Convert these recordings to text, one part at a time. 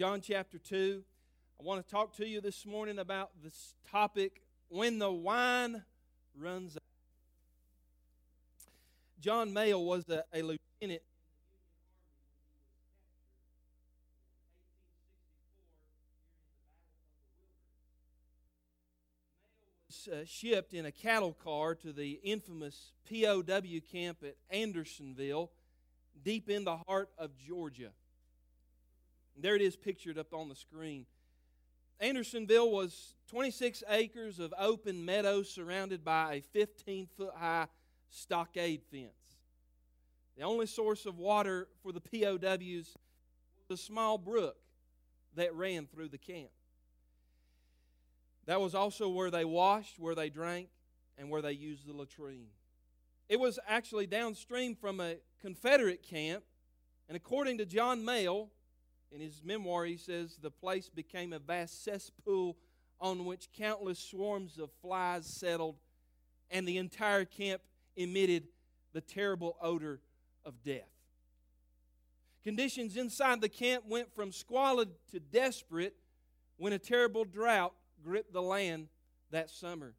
John chapter 2. I want to talk to you this morning about this topic when the wine runs out. John Mayo was a, a lieutenant uh, shipped in a cattle car to the infamous POW camp at Andersonville, deep in the heart of Georgia. There it is pictured up on the screen. Andersonville was 26 acres of open meadow surrounded by a 15 foot high stockade fence. The only source of water for the POWs was a small brook that ran through the camp. That was also where they washed, where they drank, and where they used the latrine. It was actually downstream from a Confederate camp, and according to John Mayall, in his memoir, he says the place became a vast cesspool on which countless swarms of flies settled, and the entire camp emitted the terrible odor of death. Conditions inside the camp went from squalid to desperate when a terrible drought gripped the land that summer.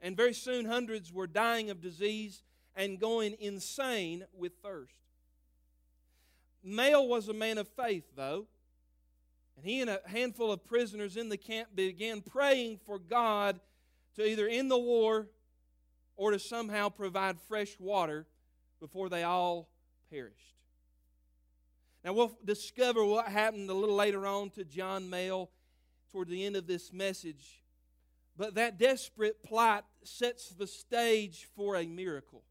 And very soon, hundreds were dying of disease and going insane with thirst. Mayall was a man of faith, though, and he and a handful of prisoners in the camp began praying for God to either end the war or to somehow provide fresh water before they all perished. Now, we'll discover what happened a little later on to John Mayall toward the end of this message. But that desperate plight sets the stage for a miracle.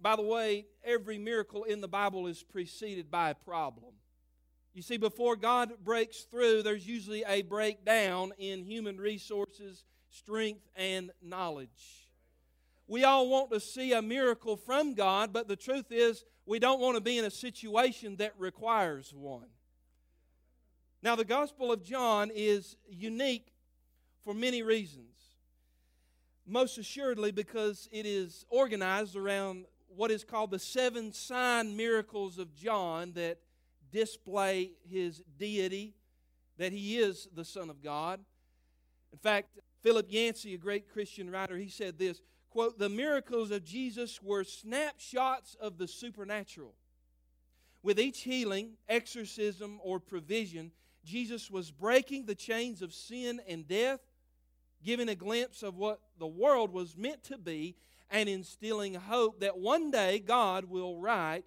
By the way, every miracle in the Bible is preceded by a problem. You see, before God breaks through, there's usually a breakdown in human resources, strength, and knowledge. We all want to see a miracle from God, but the truth is, we don't want to be in a situation that requires one. Now, the Gospel of John is unique for many reasons. Most assuredly, because it is organized around what is called the seven sign miracles of John that display his deity, that he is the Son of God. In fact, Philip Yancey, a great Christian writer, he said this quote, The miracles of Jesus were snapshots of the supernatural. With each healing, exorcism, or provision, Jesus was breaking the chains of sin and death, giving a glimpse of what the world was meant to be, and instilling hope that one day God will right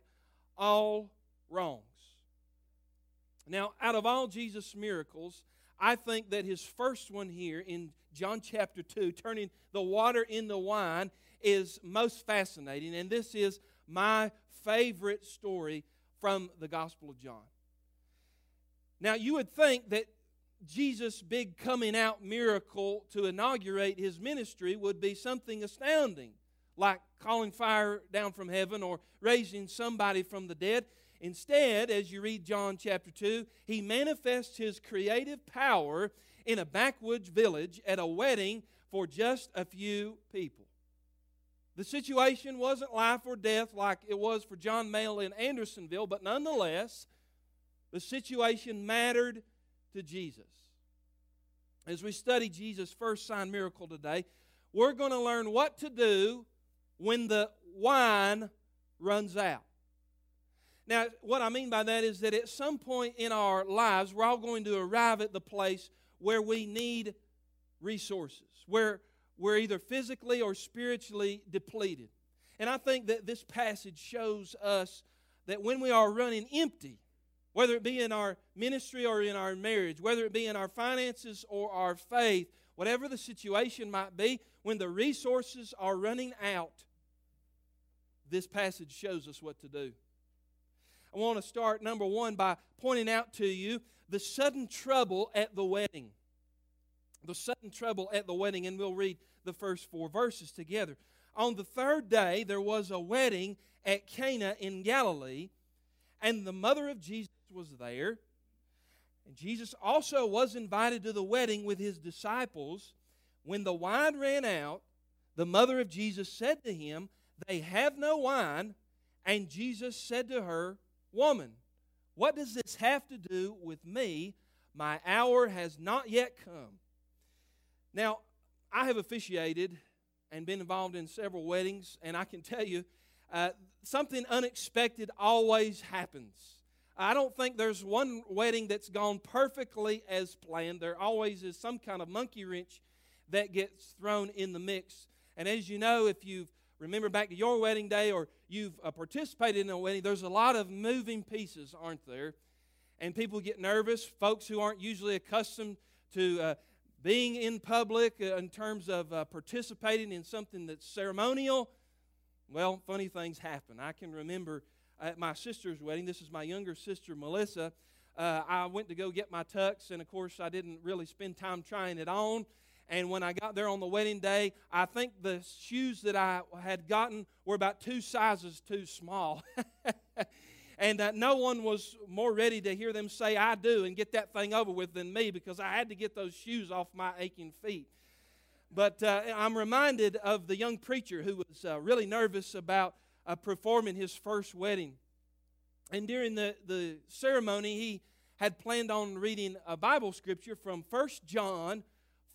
all wrongs. Now, out of all Jesus' miracles, I think that his first one here in John chapter 2, turning the water into wine, is most fascinating. And this is my favorite story from the Gospel of John. Now, you would think that Jesus' big coming out miracle to inaugurate his ministry would be something astounding, like calling fire down from heaven or raising somebody from the dead. Instead, as you read John chapter 2, he manifests his creative power in a backwoods village at a wedding for just a few people. The situation wasn't life or death like it was for John Mayall in Andersonville, but nonetheless, the situation mattered to Jesus. As we study Jesus' first sign miracle today, we're going to learn what to do when the wine runs out. Now, what I mean by that is that at some point in our lives, we're all going to arrive at the place where we need resources, where we're either physically or spiritually depleted. And I think that this passage shows us that when we are running empty, whether it be in our ministry or in our marriage, whether it be in our finances or our faith, whatever the situation might be, when the resources are running out, this passage shows us what to do. I want to start, number one, by pointing out to you the sudden trouble at the wedding. The sudden trouble at the wedding, and we'll read the first four verses together. On the third day, there was a wedding at Cana in Galilee, and the mother of Jesus was there. And Jesus also was invited to the wedding with his disciples. When the wine ran out, the mother of Jesus said to him, They have no wine. And Jesus said to her, Woman, What does this have to do with me? My hour has not yet come. Now, I have officiated and been involved in several weddings, and I can tell you uh, something unexpected always happens. I don't think there's one wedding that's gone perfectly as planned. There always is some kind of monkey wrench that gets thrown in the mix. And as you know, if you've remember back to your wedding day or you've uh, participated in a wedding, there's a lot of moving pieces, aren't there? And people get nervous. Folks who aren't usually accustomed to uh, being in public uh, in terms of uh, participating in something that's ceremonial, well, funny things happen. I can remember at my sister's wedding, this is my younger sister, Melissa. Uh, I went to go get my tux, and of course, I didn't really spend time trying it on. And when I got there on the wedding day, I think the shoes that I had gotten were about two sizes too small. and uh, no one was more ready to hear them say, I do, and get that thing over with than me because I had to get those shoes off my aching feet. But uh, I'm reminded of the young preacher who was uh, really nervous about uh, performing his first wedding. And during the, the ceremony, he had planned on reading a Bible scripture from 1 John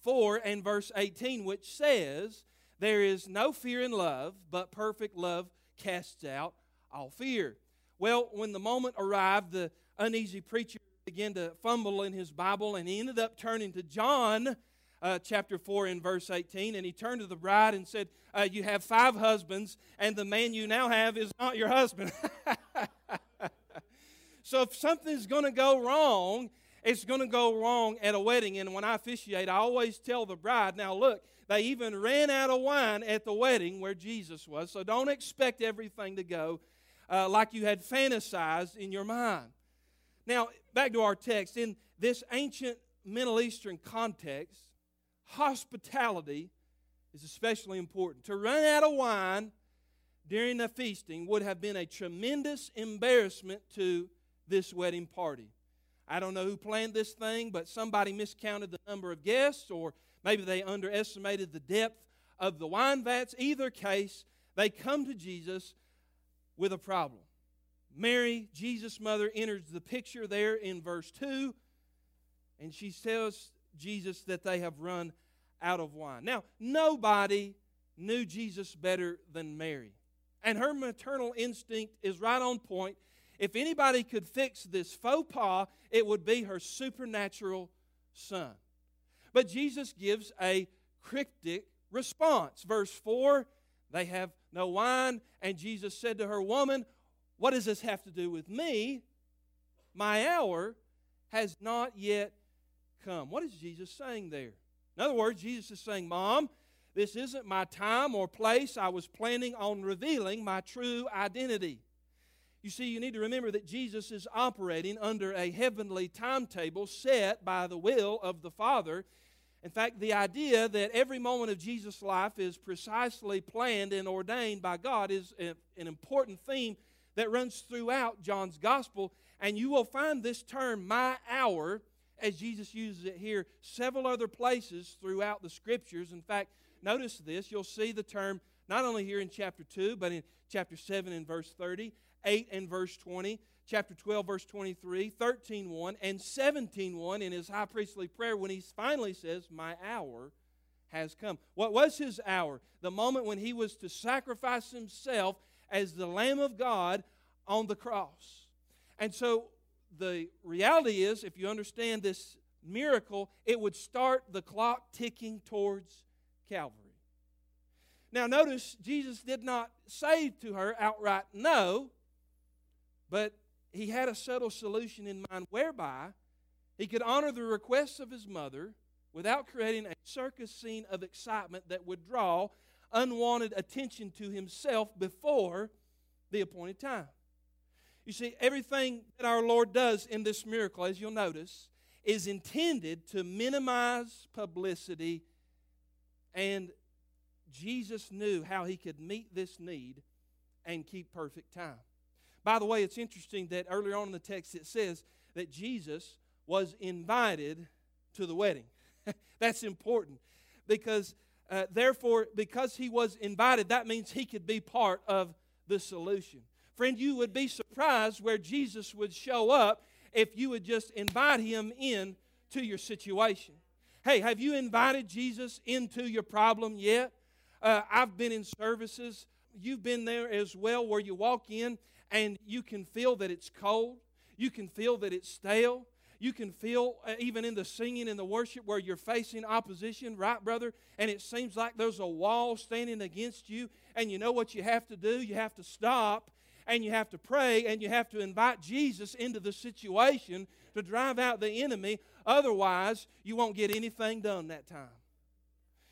4 and verse 18, which says, There is no fear in love, but perfect love casts out all fear. Well, when the moment arrived, the uneasy preacher began to fumble in his Bible, and he ended up turning to John uh, chapter 4 and verse 18, and he turned to the bride and said, uh, You have five husbands, and the man you now have is not your husband. so if something's going to go wrong, it's going to go wrong at a wedding. And when I officiate, I always tell the bride, now look, they even ran out of wine at the wedding where Jesus was. So don't expect everything to go uh, like you had fantasized in your mind. Now, back to our text. In this ancient Middle Eastern context, hospitality is especially important. To run out of wine during a feasting would have been a tremendous embarrassment to this wedding party. I don't know who planned this thing, but somebody miscounted the number of guests, or maybe they underestimated the depth of the wine vats. Either case, they come to Jesus with a problem. Mary, Jesus' mother, enters the picture there in verse 2, and she tells Jesus that they have run out of wine. Now, nobody knew Jesus better than Mary. And her maternal instinct is right on point if anybody could fix this faux pas, it would be her supernatural son. But Jesus gives a cryptic response. Verse 4 they have no wine, and Jesus said to her, Woman, what does this have to do with me? My hour has not yet come. What is Jesus saying there? In other words, Jesus is saying, Mom, this isn't my time or place. I was planning on revealing my true identity. You see, you need to remember that Jesus is operating under a heavenly timetable set by the will of the Father. In fact, the idea that every moment of Jesus' life is precisely planned and ordained by God is an important theme that runs throughout John's gospel. And you will find this term, my hour, as Jesus uses it here, several other places throughout the scriptures. In fact, notice this. You'll see the term not only here in chapter 2, but in chapter 7 and verse 30, 8 and verse 20, chapter 12, verse 23, 13, 1, and 17, 1 in his high priestly prayer when he finally says, My hour has come. What was his hour? The moment when he was to sacrifice himself as the Lamb of God on the cross. And so the reality is, if you understand this miracle, it would start the clock ticking towards Calvary. Now, notice Jesus did not say to her outright no. But he had a subtle solution in mind whereby he could honor the requests of his mother without creating a circus scene of excitement that would draw unwanted attention to himself before the appointed time. You see, everything that our Lord does in this miracle, as you'll notice, is intended to minimize publicity, and Jesus knew how he could meet this need and keep perfect time. By the way, it's interesting that earlier on in the text it says that Jesus was invited to the wedding. That's important because, uh, therefore, because he was invited, that means he could be part of the solution. Friend, you would be surprised where Jesus would show up if you would just invite him in to your situation. Hey, have you invited Jesus into your problem yet? Uh, I've been in services. You've been there as well where you walk in and you can feel that it's cold. You can feel that it's stale. You can feel, uh, even in the singing and the worship, where you're facing opposition, right, brother? And it seems like there's a wall standing against you. And you know what you have to do? You have to stop and you have to pray and you have to invite Jesus into the situation to drive out the enemy. Otherwise, you won't get anything done that time.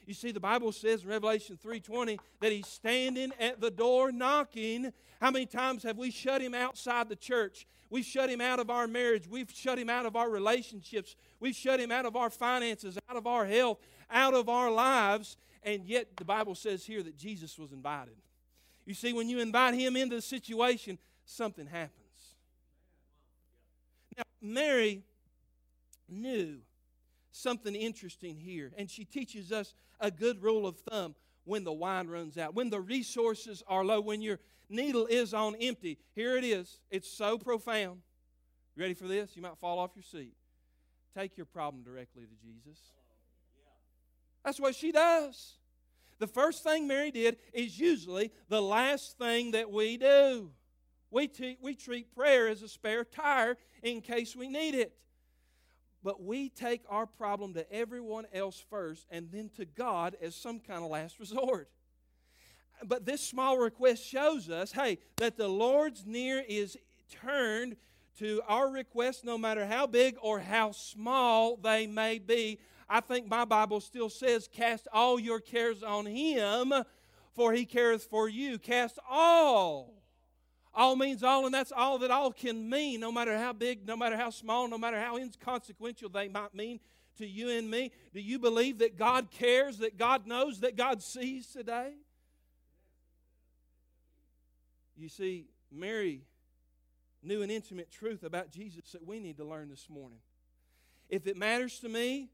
You see, the Bible says in Revelation 3:20 that he's standing at the door knocking. How many times have we shut him outside the church? We've shut him out of our marriage. We've shut him out of our relationships. We've shut him out of our finances, out of our health, out of our lives. And yet, the Bible says here that Jesus was invited. You see, when you invite him into the situation, something happens. Now, Mary knew something interesting here, and she teaches us a good rule of thumb when the wine runs out, when the resources are low, when your needle is on empty. Here it is. It's so profound. You ready for this? You might fall off your seat. Take your problem directly to Jesus. That's what she does. The first thing Mary did is usually the last thing that we do. We, t- we treat prayer as a spare tire in case we need it. But we take our problem to everyone else first and then to God as some kind of last resort. But this small request shows us hey, that the Lord's near is turned to our requests, no matter how big or how small they may be. I think my Bible still says, Cast all your cares on Him, for He careth for you. Cast all. All means all, and that's all that all can mean, no matter how big, no matter how small, no matter how inconsequential they might mean to you and me. Do you believe that God cares, that God knows, that God sees today? You see, Mary knew an intimate truth about Jesus that we need to learn this morning. If it matters to me,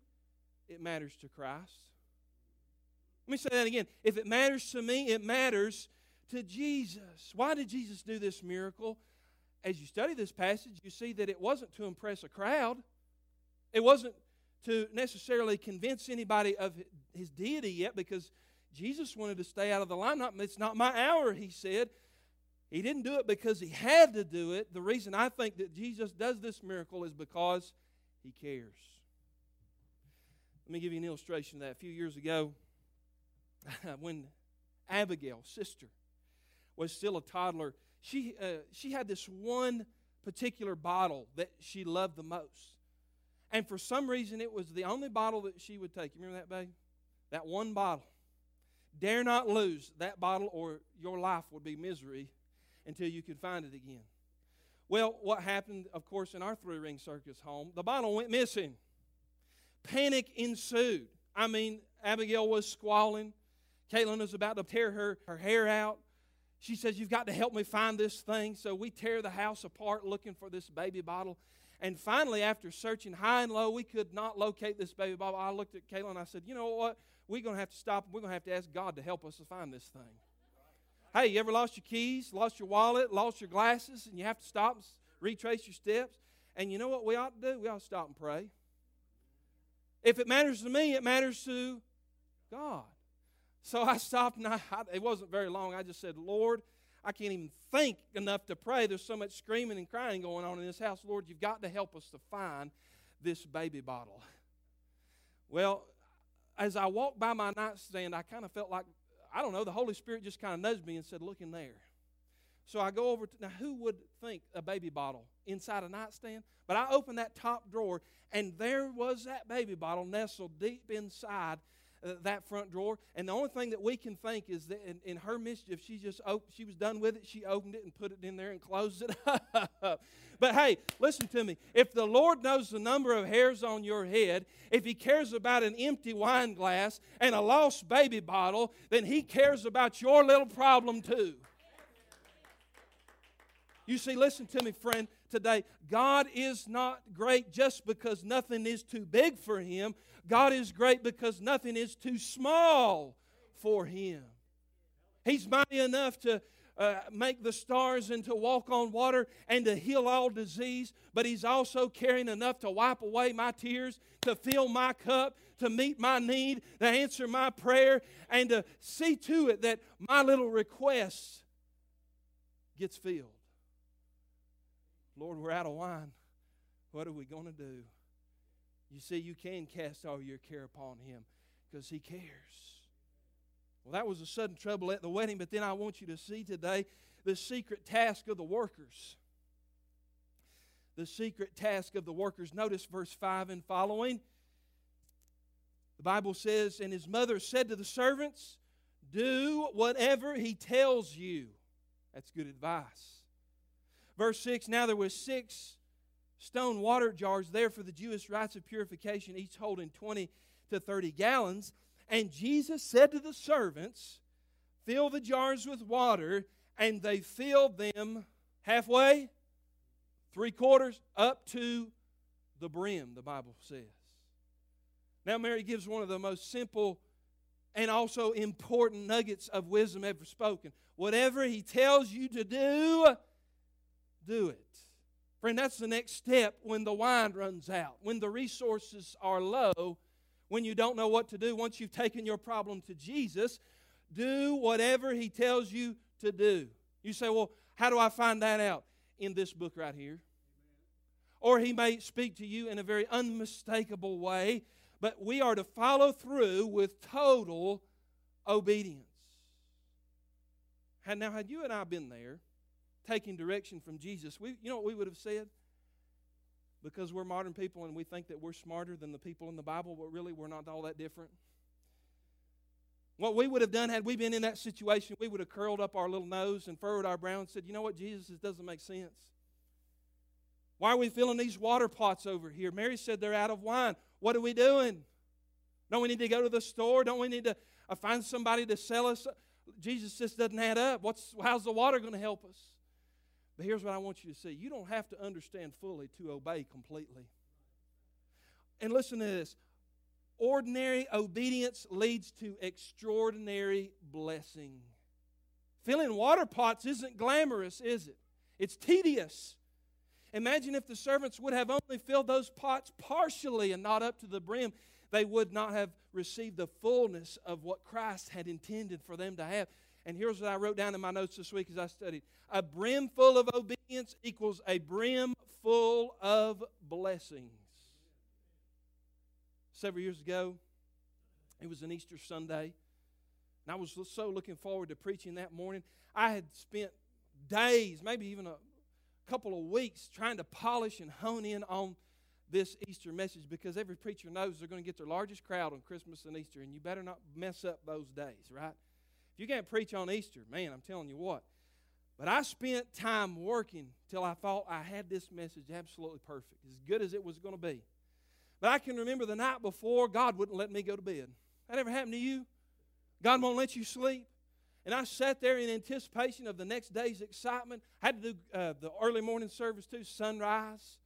it matters to Christ. Let me say that again. If it matters to me, it matters to Jesus. Why did Jesus do this miracle? As you study this passage, you see that it wasn't to impress a crowd, it wasn't to necessarily convince anybody of his deity yet because Jesus wanted to stay out of the limelight. It's not my hour, he said. He didn't do it because he had to do it. The reason I think that Jesus does this miracle is because he cares. Let me give you an illustration of that. A few years ago, when Abigail, sister, was still a toddler, she, uh, she had this one particular bottle that she loved the most. And for some reason, it was the only bottle that she would take. You remember that, babe? That one bottle. Dare not lose that bottle, or your life would be misery until you could find it again. Well, what happened, of course, in our three ring circus home, the bottle went missing. Panic ensued. I mean, Abigail was squalling. Caitlin was about to tear her, her hair out. She says, You've got to help me find this thing. So we tear the house apart looking for this baby bottle. And finally, after searching high and low, we could not locate this baby bottle. I looked at Caitlin and I said, You know what? We're going to have to stop. We're going to have to ask God to help us to find this thing. Hey, you ever lost your keys, lost your wallet, lost your glasses, and you have to stop and retrace your steps? And you know what we ought to do? We ought to stop and pray. If it matters to me, it matters to God. So I stopped and I, I, it wasn't very long. I just said, Lord, I can't even think enough to pray. There's so much screaming and crying going on in this house. Lord, you've got to help us to find this baby bottle. Well, as I walked by my nightstand, I kind of felt like, I don't know, the Holy Spirit just kind of nudged me and said, Look in there. So I go over to, now who would think a baby bottle inside a nightstand? But I opened that top drawer, and there was that baby bottle nestled deep inside uh, that front drawer. And the only thing that we can think is that in, in her mischief, she just op- she was done with it. She opened it and put it in there and closed it up. but hey, listen to me. If the Lord knows the number of hairs on your head, if He cares about an empty wine glass and a lost baby bottle, then He cares about your little problem too. You see, listen to me, friend, today. God is not great just because nothing is too big for Him. God is great because nothing is too small for Him. He's mighty enough to uh, make the stars and to walk on water and to heal all disease, but He's also carrying enough to wipe away my tears, to fill my cup, to meet my need, to answer my prayer, and to see to it that my little request gets filled. Lord, we're out of wine. What are we going to do? You see, you can cast all your care upon Him because He cares. Well, that was a sudden trouble at the wedding, but then I want you to see today the secret task of the workers. The secret task of the workers. Notice verse 5 and following. The Bible says, And his mother said to the servants, Do whatever he tells you. That's good advice. Verse 6 Now there was six stone water jars there for the Jewish rites of purification, each holding 20 to 30 gallons. And Jesus said to the servants, Fill the jars with water, and they filled them halfway, three quarters, up to the brim, the Bible says. Now, Mary gives one of the most simple and also important nuggets of wisdom ever spoken. Whatever he tells you to do, do it. Friend, that's the next step when the wine runs out, when the resources are low when you don't know what to do, once you've taken your problem to Jesus, do whatever He tells you to do. You say, Well, how do I find that out? In this book right here. Or He may speak to you in a very unmistakable way, but we are to follow through with total obedience. now, had you and I been there, taking direction from Jesus, we, you know what we would have said? because we're modern people and we think that we're smarter than the people in the Bible, but really we're not all that different. What we would have done had we been in that situation, we would have curled up our little nose and furrowed our brow and said, You know what, Jesus, this doesn't make sense. Why are we filling these water pots over here? Mary said they're out of wine. What are we doing? Don't we need to go to the store? Don't we need to uh, find somebody to sell us? Jesus just doesn't add up. What's, how's the water going to help us? But here's what I want you to see you don't have to understand fully to obey completely. And listen to this ordinary obedience leads to extraordinary blessing. Filling water pots isn't glamorous, is it? It's tedious. Imagine if the servants would have only filled those pots partially and not up to the brim. They would not have received the fullness of what Christ had intended for them to have. And here's what I wrote down in my notes this week as I studied a brim full of obedience equals a brim full of blessings. Several years ago, it was an Easter Sunday, and I was so looking forward to preaching that morning. I had spent days, maybe even a couple of weeks, trying to polish and hone in on this Easter message because every preacher knows they're going to get their largest crowd on Christmas and Easter, and you better not mess up those days, right? If you can't preach on Easter, man, I'm telling you what. But I spent time working till I thought I had this message absolutely perfect, as good as it was going to be. But I can remember the night before, God wouldn't let me go to bed. That ever happened to you? God won't let you sleep. And I sat there in anticipation of the next day's excitement. I had to do uh, the early morning service too, sunrise.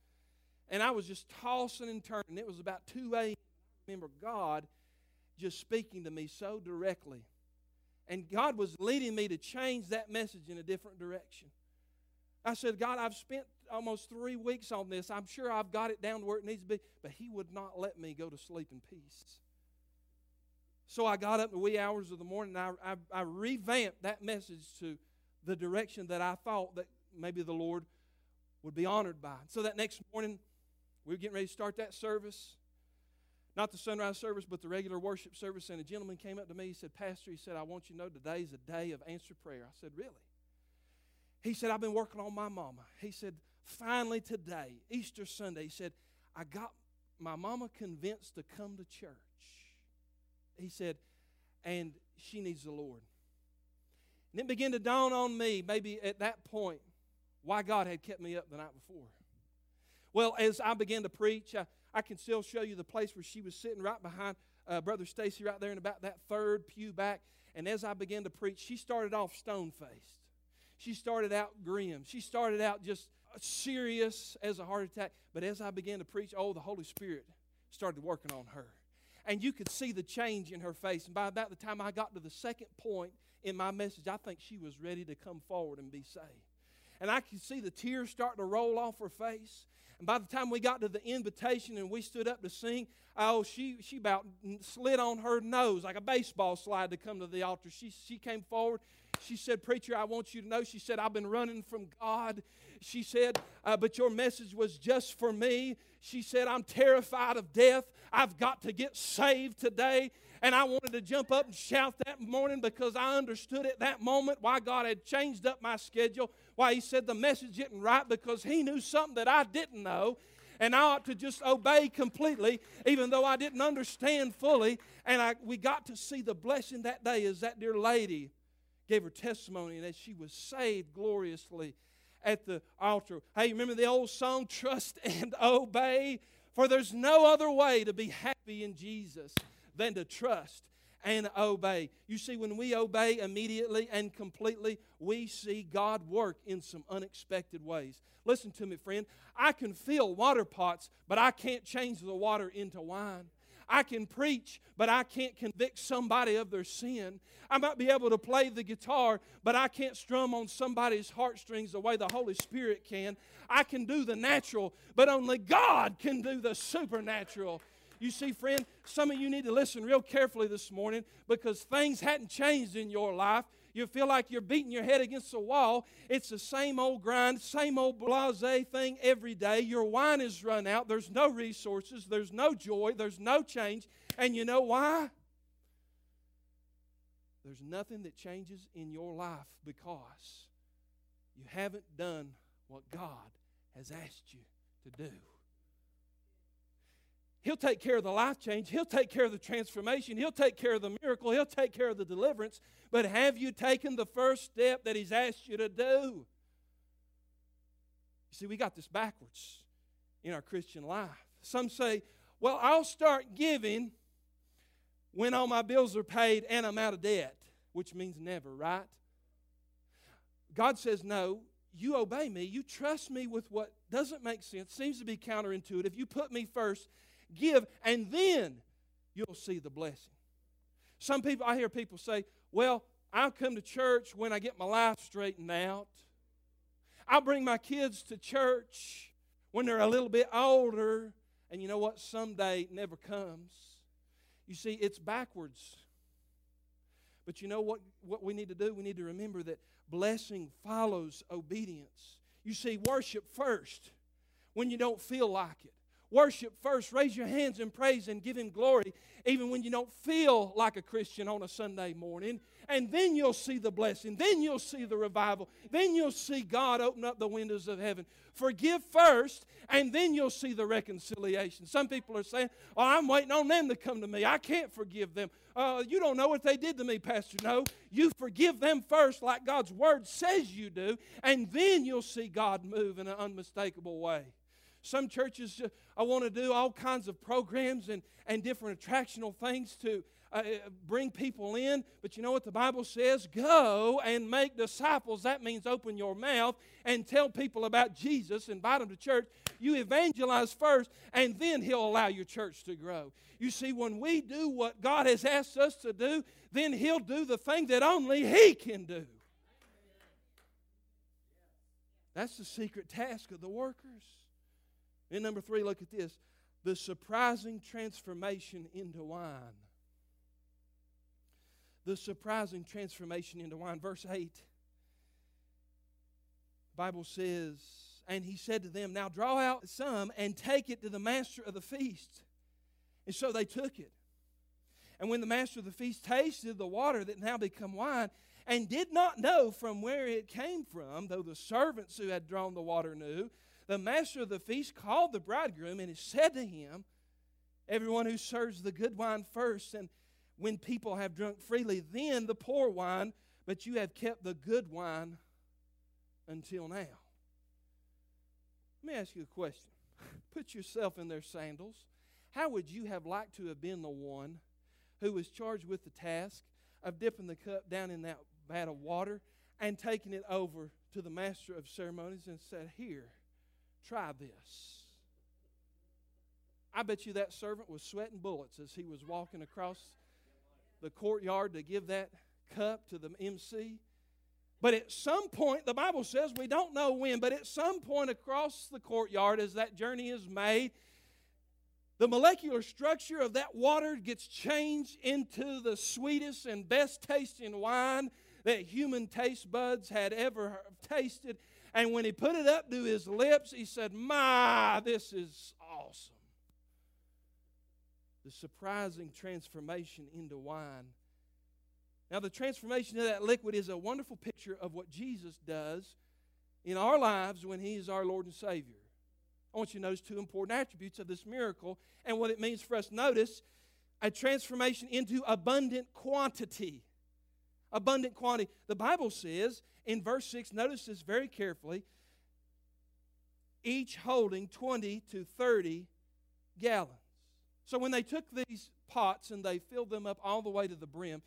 And I was just tossing and turning. It was about 2 a.m. I remember God just speaking to me so directly. And God was leading me to change that message in a different direction. I said, God, I've spent almost three weeks on this. I'm sure I've got it down to where it needs to be. But He would not let me go to sleep in peace. So I got up in the wee hours of the morning and I, I, I revamped that message to the direction that I thought that maybe the Lord would be honored by. So that next morning, we were getting ready to start that service not the sunrise service, but the regular worship service. And a gentleman came up to me. He said, Pastor, he said, I want you to know today is a day of answered prayer. I said, Really? He said, I've been working on my mama. He said, Finally today, Easter Sunday, he said, I got my mama convinced to come to church. He said, and she needs the Lord. And it began to dawn on me, maybe at that point, why God had kept me up the night before. Well, as I began to preach, I, I can still show you the place where she was sitting right behind uh, Brother Stacy right there in about that third pew back. And as I began to preach, she started off stone faced. She started out grim. She started out just serious as a heart attack. But as I began to preach, oh, the Holy Spirit started working on her. and you could see the change in her face. And by about the time I got to the second point in my message, I think she was ready to come forward and be saved. And I could see the tears starting to roll off her face. And by the time we got to the invitation and we stood up to sing, oh, she, she about slid on her nose like a baseball slide to come to the altar. She, she came forward. She said, Preacher, I want you to know. She said, I've been running from God. She said, uh, But your message was just for me. She said, I'm terrified of death. I've got to get saved today. And I wanted to jump up and shout that morning because I understood at that moment why God had changed up my schedule, why He said the message isn't right because He knew something that I didn't know. And I ought to just obey completely, even though I didn't understand fully. And I, we got to see the blessing that day as that dear lady gave her testimony as she was saved gloriously at the altar. Hey, remember the old song, Trust and Obey? For there's no other way to be happy in Jesus than to trust and obey. You see, when we obey immediately and completely, we see God work in some unexpected ways. Listen to me, friend. I can fill water pots, but I can't change the water into wine. I can preach, but I can't convict somebody of their sin. I might be able to play the guitar, but I can't strum on somebody's heartstrings the way the Holy Spirit can. I can do the natural, but only God can do the supernatural. You see, friend, some of you need to listen real carefully this morning because things hadn't changed in your life. You feel like you're beating your head against the wall. It's the same old grind, same old blase thing every day. Your wine is run out. There's no resources. There's no joy. There's no change. And you know why? There's nothing that changes in your life because you haven't done what God has asked you to do. He'll take care of the life change. He'll take care of the transformation. He'll take care of the miracle. He'll take care of the deliverance. But have you taken the first step that He's asked you to do? You see, we got this backwards in our Christian life. Some say, well, I'll start giving when all my bills are paid and I'm out of debt, which means never, right? God says, no, you obey me. You trust me with what doesn't make sense, seems to be counterintuitive. If you put me first give, and then you'll see the blessing. Some people, I hear people say, well, I'll come to church when I get my life straightened out. I'll bring my kids to church when they're a little bit older. And you know what? Someday never comes. You see, it's backwards. But you know what, what we need to do? We need to remember that blessing follows obedience. You see, worship first when you don't feel like it. Worship first. Raise your hands in praise and give Him glory, even when you don't feel like a Christian on a Sunday morning. And then you'll see the blessing. Then you'll see the revival. Then you'll see God open up the windows of heaven. Forgive first, and then you'll see the reconciliation. Some people are saying, Oh, I'm waiting on them to come to me. I can't forgive them. Uh, you don't know what they did to me, Pastor. No, you forgive them first, like God's Word says you do, and then you'll see God move in an unmistakable way. Some churches uh, I want to do all kinds of programs and, and different attractional things to uh, uh, bring people in. But you know what the Bible says? Go and make disciples. That means open your mouth and tell people about Jesus, invite them to church. You evangelize first, and then He'll allow your church to grow. You see, when we do what God has asked us to do, then He'll do the thing that only He can do. That's the secret task of the workers. And number three, look at this the surprising transformation into wine. The surprising transformation into wine. Verse 8. Bible says, and he said to them, Now draw out some and take it to the master of the feast. And so they took it. And when the master of the feast tasted the water that now become wine, and did not know from where it came from, though the servants who had drawn the water knew, the master of the feast called the bridegroom and he said to him, Everyone who serves the good wine first, and when people have drunk freely, then the poor wine, but you have kept the good wine until now. Let me ask you a question. Put yourself in their sandals. How would you have liked to have been the one who was charged with the task of dipping the cup down in that vat of water and taking it over to the master of ceremonies and said, Here, Try this. I, bet you that servant was sweating bullets as he was walking across the courtyard to give that cup to the MC. But at some point, the Bible says, we don't know when, but at some point across the courtyard, as that journey is made, the molecular structure of that water gets changed into the sweetest and best tasting wine that human taste buds had ever tasted. And when he put it up to his lips, he said, My, this is awesome. The surprising transformation into wine. Now, the transformation of that liquid is a wonderful picture of what Jesus does in our lives when he is our Lord and Savior. I want you to notice two important attributes of this miracle and what it means for us. Notice a transformation into abundant quantity. Abundant quantity. The Bible says in verse 6, notice this very carefully, each holding 20 to 30 gallons. So when they took these pots and they filled them up all the way to the brim,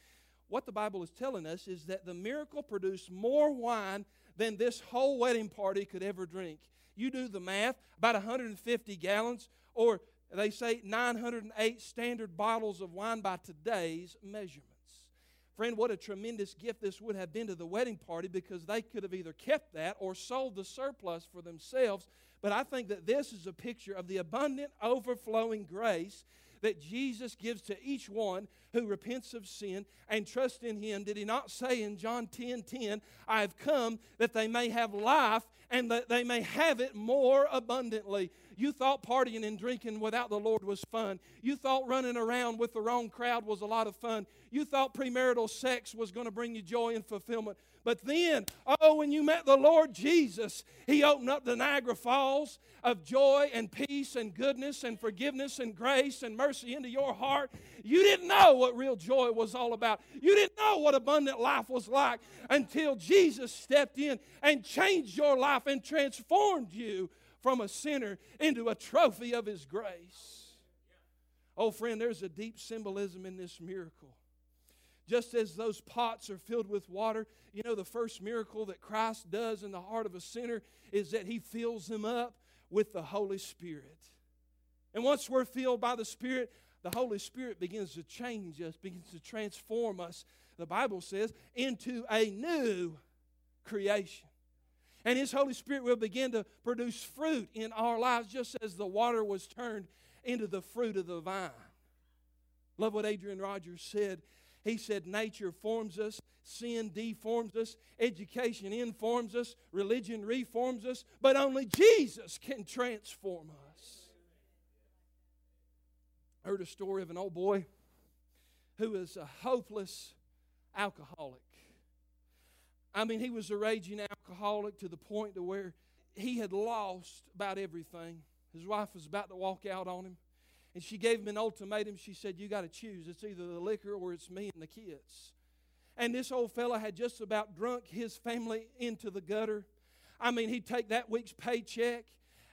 what the Bible is telling us is that the miracle produced more wine than this whole wedding party could ever drink. You do the math, about 150 gallons, or they say 908 standard bottles of wine by today's measurements. Friend, what a tremendous gift this would have been to the wedding party because they could have either kept that or sold the surplus for themselves. But I think that this is a picture of the abundant, overflowing grace that Jesus gives to each one who repents of sin and trusts in Him. Did He not say in John 10 10, I have come that they may have life and that they may have it more abundantly? You thought partying and drinking without the Lord was fun. You thought running around with the wrong crowd was a lot of fun. You thought premarital sex was going to bring you joy and fulfillment. But then, oh, when you met the Lord Jesus, He opened up the Niagara Falls of joy and peace and goodness and forgiveness and grace and mercy into your heart. You didn't know what real joy was all about. You didn't know what abundant life was like until Jesus stepped in and changed your life and transformed you from a sinner into a trophy of His grace. Oh, friend, there's a deep symbolism in this miracle. Just as those pots are filled with water, you know, the first miracle that Christ does in the heart of a sinner is that he fills them up with the Holy Spirit. And once we're filled by the Spirit, the Holy Spirit begins to change us, begins to transform us, the Bible says, into a new creation. And His Holy Spirit will begin to produce fruit in our lives, just as the water was turned into the fruit of the vine. Love what Adrian Rogers said. He said, Nature forms us, sin deforms us, education informs us, religion reforms us, but only Jesus can transform us. I heard a story of an old boy who was a hopeless alcoholic. I mean, he was a raging alcoholic to the point to where he had lost about everything. His wife was about to walk out on him. And she gave him an ultimatum. She said, You got to choose. It's either the liquor or it's me and the kids. And this old fellow had just about drunk his family into the gutter. I mean, he'd take that week's paycheck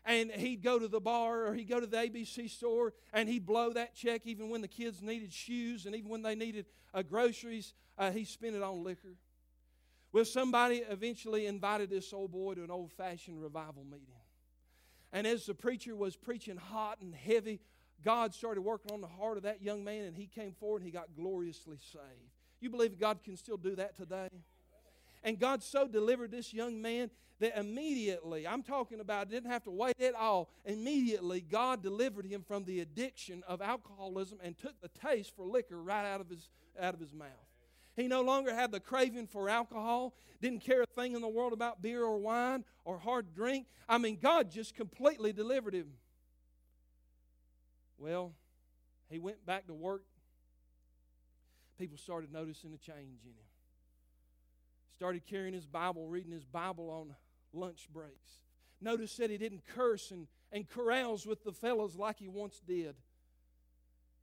and he'd go to the bar or he'd go to the ABC store and he'd blow that check even when the kids needed shoes and even when they needed uh, groceries, uh, he spent it on liquor. Well, somebody eventually invited this old boy to an old fashioned revival meeting. And as the preacher was preaching hot and heavy, God started working on the heart of that young man and he came forward and he got gloriously saved. You believe God can still do that today? And God so delivered this young man that immediately, I'm talking about, didn't have to wait at all. Immediately, God delivered him from the addiction of alcoholism and took the taste for liquor right out of his, out of his mouth. He no longer had the craving for alcohol, didn't care a thing in the world about beer or wine or hard drink. I mean, God just completely delivered him. Well, he went back to work. People started noticing a change in him. Started carrying his Bible, reading his Bible on lunch breaks. Notice that he didn't curse and, and carouse with the fellows like he once did.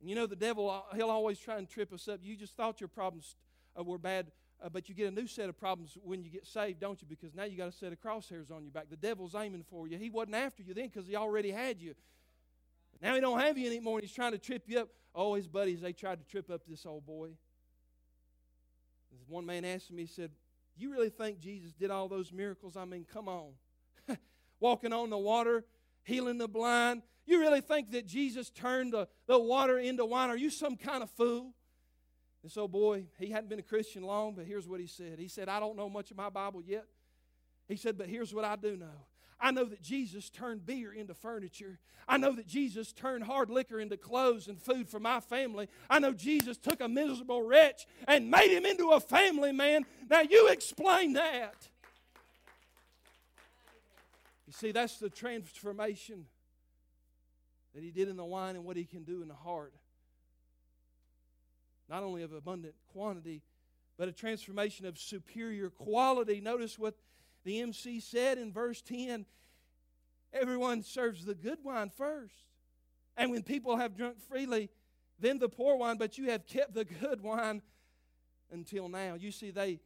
And you know, the devil, uh, he'll always try and trip us up. You just thought your problems uh, were bad, uh, but you get a new set of problems when you get saved, don't you? Because now you got a set of crosshairs on your back. The devil's aiming for you. He wasn't after you then because he already had you. Now he don't have you anymore, and he's trying to trip you up. Oh, his buddies, they tried to trip up this old boy. This One man asked me, he said, You really think Jesus did all those miracles? I mean, come on. Walking on the water, healing the blind. You really think that Jesus turned the, the water into wine? Are you some kind of fool? This old boy, he hadn't been a Christian long, but here's what he said. He said, I don't know much of my Bible yet. He said, but here's what I do know. I know that Jesus turned beer into furniture. I know that Jesus turned hard liquor into clothes and food for my family. I know Jesus took a miserable wretch and made him into a family man. Now, you explain that. You see, that's the transformation that he did in the wine and what he can do in the heart. Not only of abundant quantity, but a transformation of superior quality. Notice what the MC said in verse 10 everyone serves the good wine first. And when people have drunk freely, then the poor wine, but you have kept the good wine until now. You see, they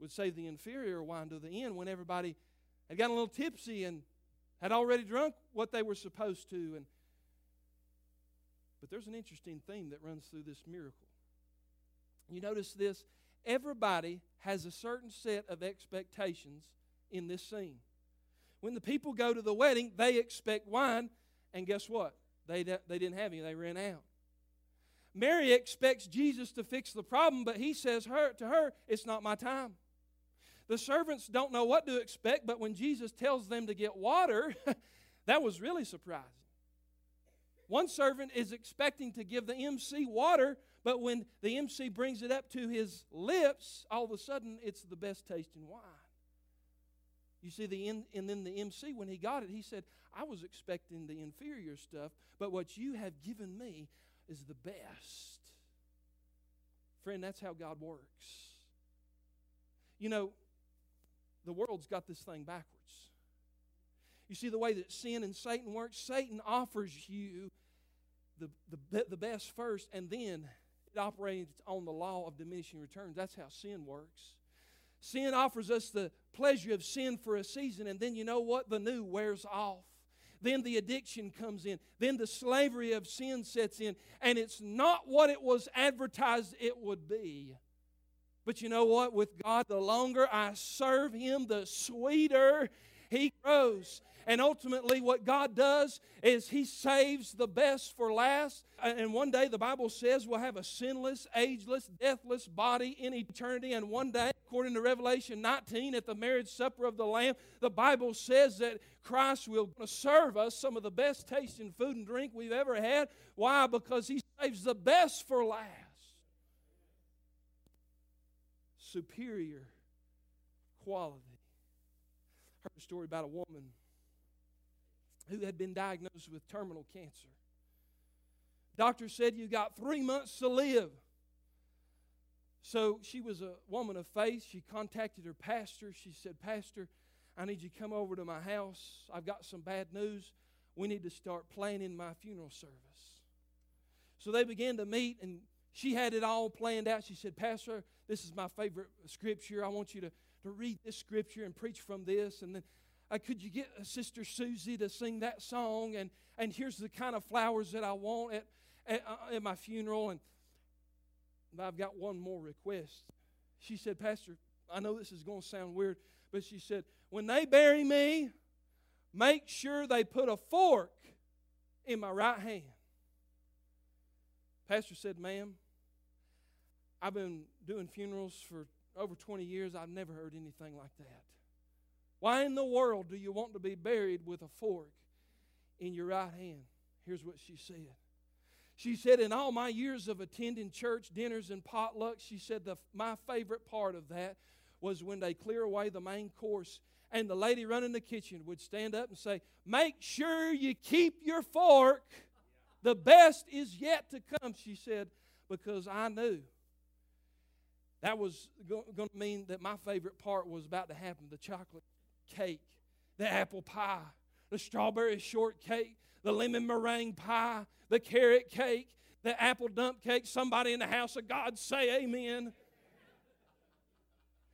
would save the inferior wine to the end when everybody had gotten a little tipsy and had already drunk what they were supposed to. And but there's an interesting theme that runs through this miracle. You notice this everybody has a certain set of expectations in this scene. When the people go to the wedding, they expect wine, and guess what? They, they didn't have any, they ran out. Mary expects Jesus to fix the problem, but he says her, to her, It's not my time. The servants don't know what to expect, but when Jesus tells them to get water, that was really surprising. One servant is expecting to give the MC water, but when the MC brings it up to his lips, all of a sudden it's the best tasting wine. You see, the in, and then the MC, when he got it, he said, I was expecting the inferior stuff, but what you have given me is the best. Friend, that's how God works. You know, the world's got this thing backwards. You see, the way that sin and Satan works, Satan offers you the, the, the best first, and then it operates on the law of diminishing returns. That's how sin works. Sin offers us the pleasure of sin for a season, and then you know what? The new wears off. Then the addiction comes in. Then the slavery of sin sets in, and it's not what it was advertised it would be. But you know what? With God, the longer I serve Him, the sweeter He grows. And ultimately, what God does is He saves the best for last. And one day, the Bible says we'll have a sinless, ageless, deathless body in eternity. And one day, according to Revelation 19, at the marriage supper of the Lamb, the Bible says that Christ will serve us some of the best tasting food and drink we've ever had. Why? Because He saves the best for last. Superior quality. I heard a story about a woman who had been diagnosed with terminal cancer. Doctor said, You got three months to live. So she was a woman of faith. She contacted her pastor. She said, Pastor, I need you to come over to my house. I've got some bad news. We need to start planning my funeral service. So they began to meet, and she had it all planned out. She said, Pastor, this is my favorite scripture. I want you to, to read this scripture and preach from this. And then uh, could you get Sister Susie to sing that song? And, and here's the kind of flowers that I want at, at, uh, at my funeral. And I've got one more request. She said, Pastor, I know this is going to sound weird, but she said, when they bury me, make sure they put a fork in my right hand. Pastor said, Ma'am, I've been doing funerals for over 20 years. I've never heard anything like that. Why in the world do you want to be buried with a fork in your right hand? Here's what she said. She said, In all my years of attending church dinners and potlucks, she said, the, My favorite part of that was when they clear away the main course and the lady running the kitchen would stand up and say, Make sure you keep your fork. The best is yet to come, she said, because I knew that was going to mean that my favorite part was about to happen the chocolate cake, the apple pie, the strawberry shortcake, the lemon meringue pie, the carrot cake, the apple dump cake. Somebody in the house of God say amen.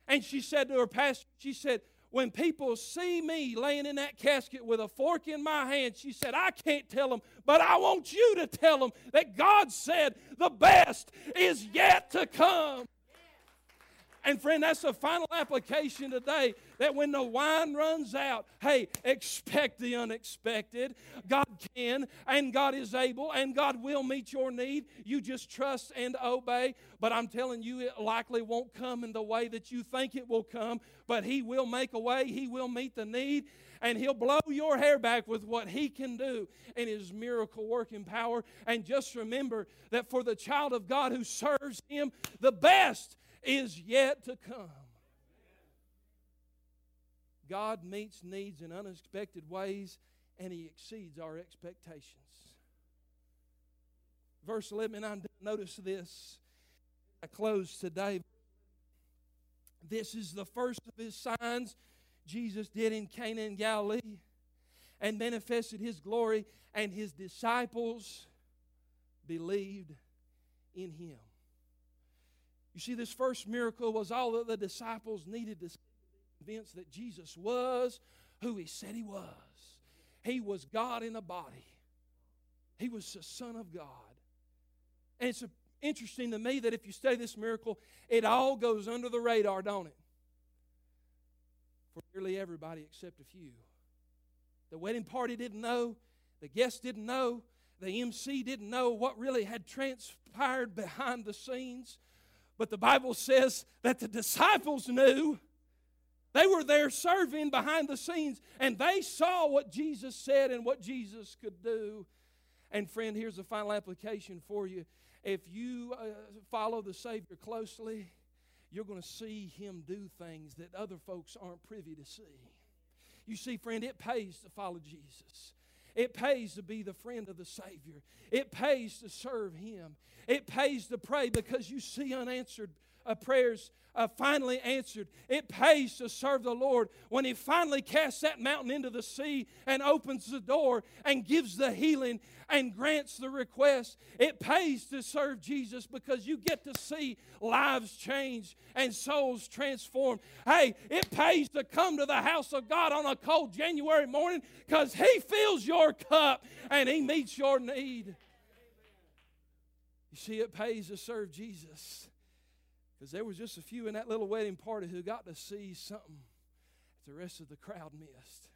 And she said to her pastor, she said, when people see me laying in that casket with a fork in my hand, she said, I can't tell them, but I want you to tell them that God said the best is yet to come. And friend, that's the final application today that when the wine runs out, hey, expect the unexpected. God can and God is able and God will meet your need. You just trust and obey. But I'm telling you, it likely won't come in the way that you think it will come, but He will make a way, He will meet the need and He'll blow your hair back with what He can do in His miracle working power. And just remember that for the child of God who serves Him, the best is yet to come. God meets needs in unexpected ways and He exceeds our expectations. Verse 11, I notice this. I close today. This is the first of His signs Jesus did in Cana in Galilee and manifested His glory, and His disciples believed in Him. You see, this first miracle was all that the disciples needed to convince that Jesus was who he said he was. He was God in a body, he was the Son of God. And it's interesting to me that if you study this miracle, it all goes under the radar, don't it? For nearly everybody except a few. The wedding party didn't know, the guests didn't know, the MC didn't know what really had transpired behind the scenes. But the Bible says that the disciples knew. They were there serving behind the scenes, and they saw what Jesus said and what Jesus could do. And, friend, here's the final application for you. If you uh, follow the Savior closely, you're going to see Him do things that other folks aren't privy to see. You see, friend, it pays to follow Jesus. It pays to be the friend of the Savior. It pays to serve Him. It pays to pray because you see unanswered uh, prayers uh, finally answered. It pays to serve the Lord when He finally casts that mountain into the sea and opens the door and gives the healing and grants the request. It pays to serve Jesus because you get to see lives changed and souls transformed. Hey, it pays to come to the house of God on a cold January morning because He fills your cup and He meets your need. You see, it pays to serve Jesus because there was just a few in that little wedding party who got to see something that the rest of the crowd missed.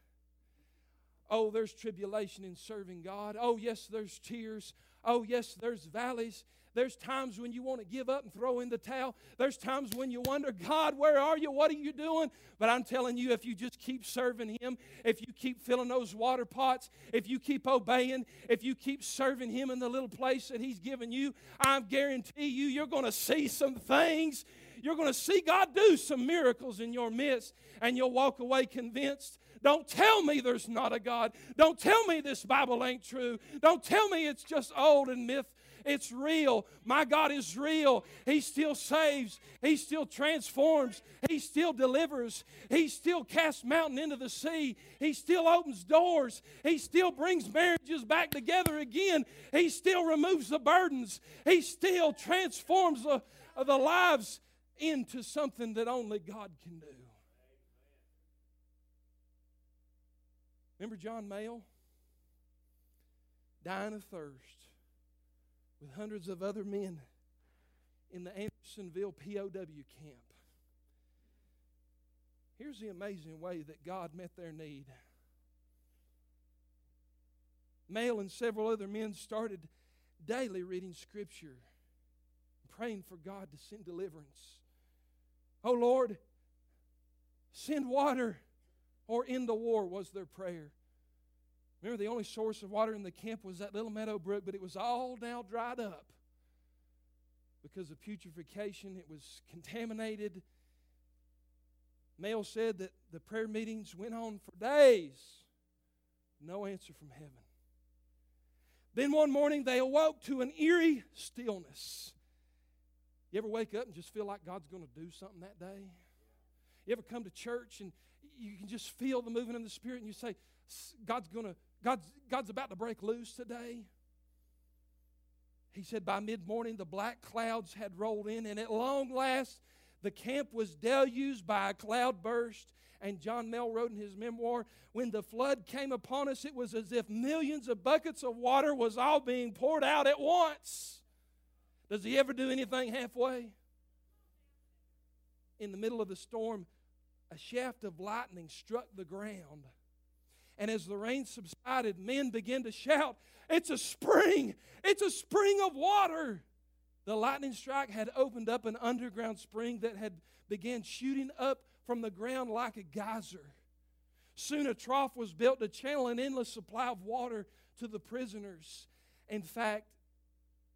Oh, there's tribulation in serving God. Oh, yes, there's tears. Oh, yes, there's valleys. There's times when you want to give up and throw in the towel. There's times when you wonder, God, where are you? What are you doing? But I'm telling you, if you just keep serving Him, if you keep filling those water pots, if you keep obeying, if you keep serving Him in the little place that He's given you, I guarantee you, you're going to see some things. You're going to see God do some miracles in your midst, and you'll walk away convinced don't tell me there's not a God. Don't tell me this Bible ain't true. Don't tell me it's just old and myth it's real. My God is real. He still saves. He still transforms. He still delivers. He still casts mountain into the sea. He still opens doors. He still brings marriages back together again. He still removes the burdens. He still transforms the, the lives into something that only God can do. Remember John Maile? Dying of thirst with hundreds of other men in the Andersonville POW camp. Here's the amazing way that God met their need. Maile and several other men started daily reading Scripture, praying for God to send deliverance. Oh Lord, send water or end the war was their prayer. Remember, the only source of water in the camp was that little meadow brook, but it was all now dried up because of putrefaction. It was contaminated. Maile said that the prayer meetings went on for days. No answer from heaven. Then one morning they awoke to an eerie stillness. You ever wake up and just feel like God's going to do something that day? You ever come to church and you can just feel the movement of the Spirit and you say, God's going to God's, God's about to break loose today. He said, by mid morning, the black clouds had rolled in, and at long last, the camp was deluged by a cloud burst. And John Maile wrote in his memoir, when the flood came upon us, it was as if millions of buckets of water was all being poured out at once. Does he ever do anything halfway? in the middle of the storm, a shaft of lightning struck the ground. And as the rain subsided, men began to shout, It's a spring! It's a spring of water! The lightning strike had opened up an underground spring that had began shooting up from the ground like a geyser. Soon a trough was built to channel an endless supply of water to the prisoners. In fact,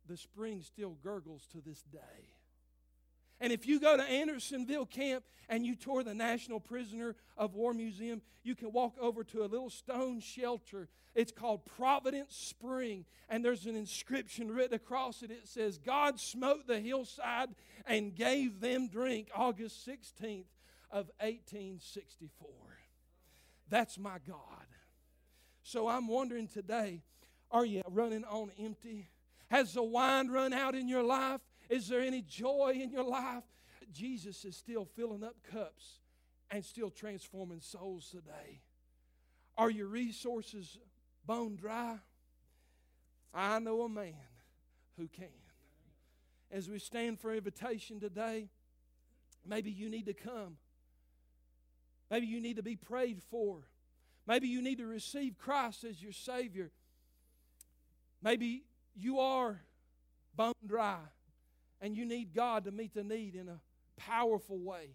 the spring still gurgles to this day. And if you go to Andersonville Camp and you tour the National Prisoner of War Museum, you can walk over to a little stone shelter. It's called Providence Spring, and there's an inscription written across it. It says, God smote the hillside and gave them drink August 16th of 1864. That's my God. So I'm wondering today, are you running on empty? Has the wine run out in your life? Is there any joy in your life? Jesus is still filling up cups and still transforming souls today. Are your resources bone dry? I know a man who can. As we stand for invitation today, maybe you need to come. Maybe you need to be prayed for. Maybe you need to receive Christ as your Savior. Maybe you are bone dry and you need God to meet the need in a powerful way.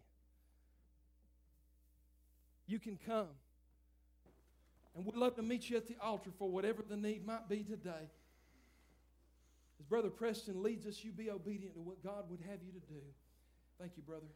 You can come. And we'd love to meet you at the altar for whatever the need might be today. As Brother Preston leads us, you be obedient to what God would have you to do. Thank you, brother.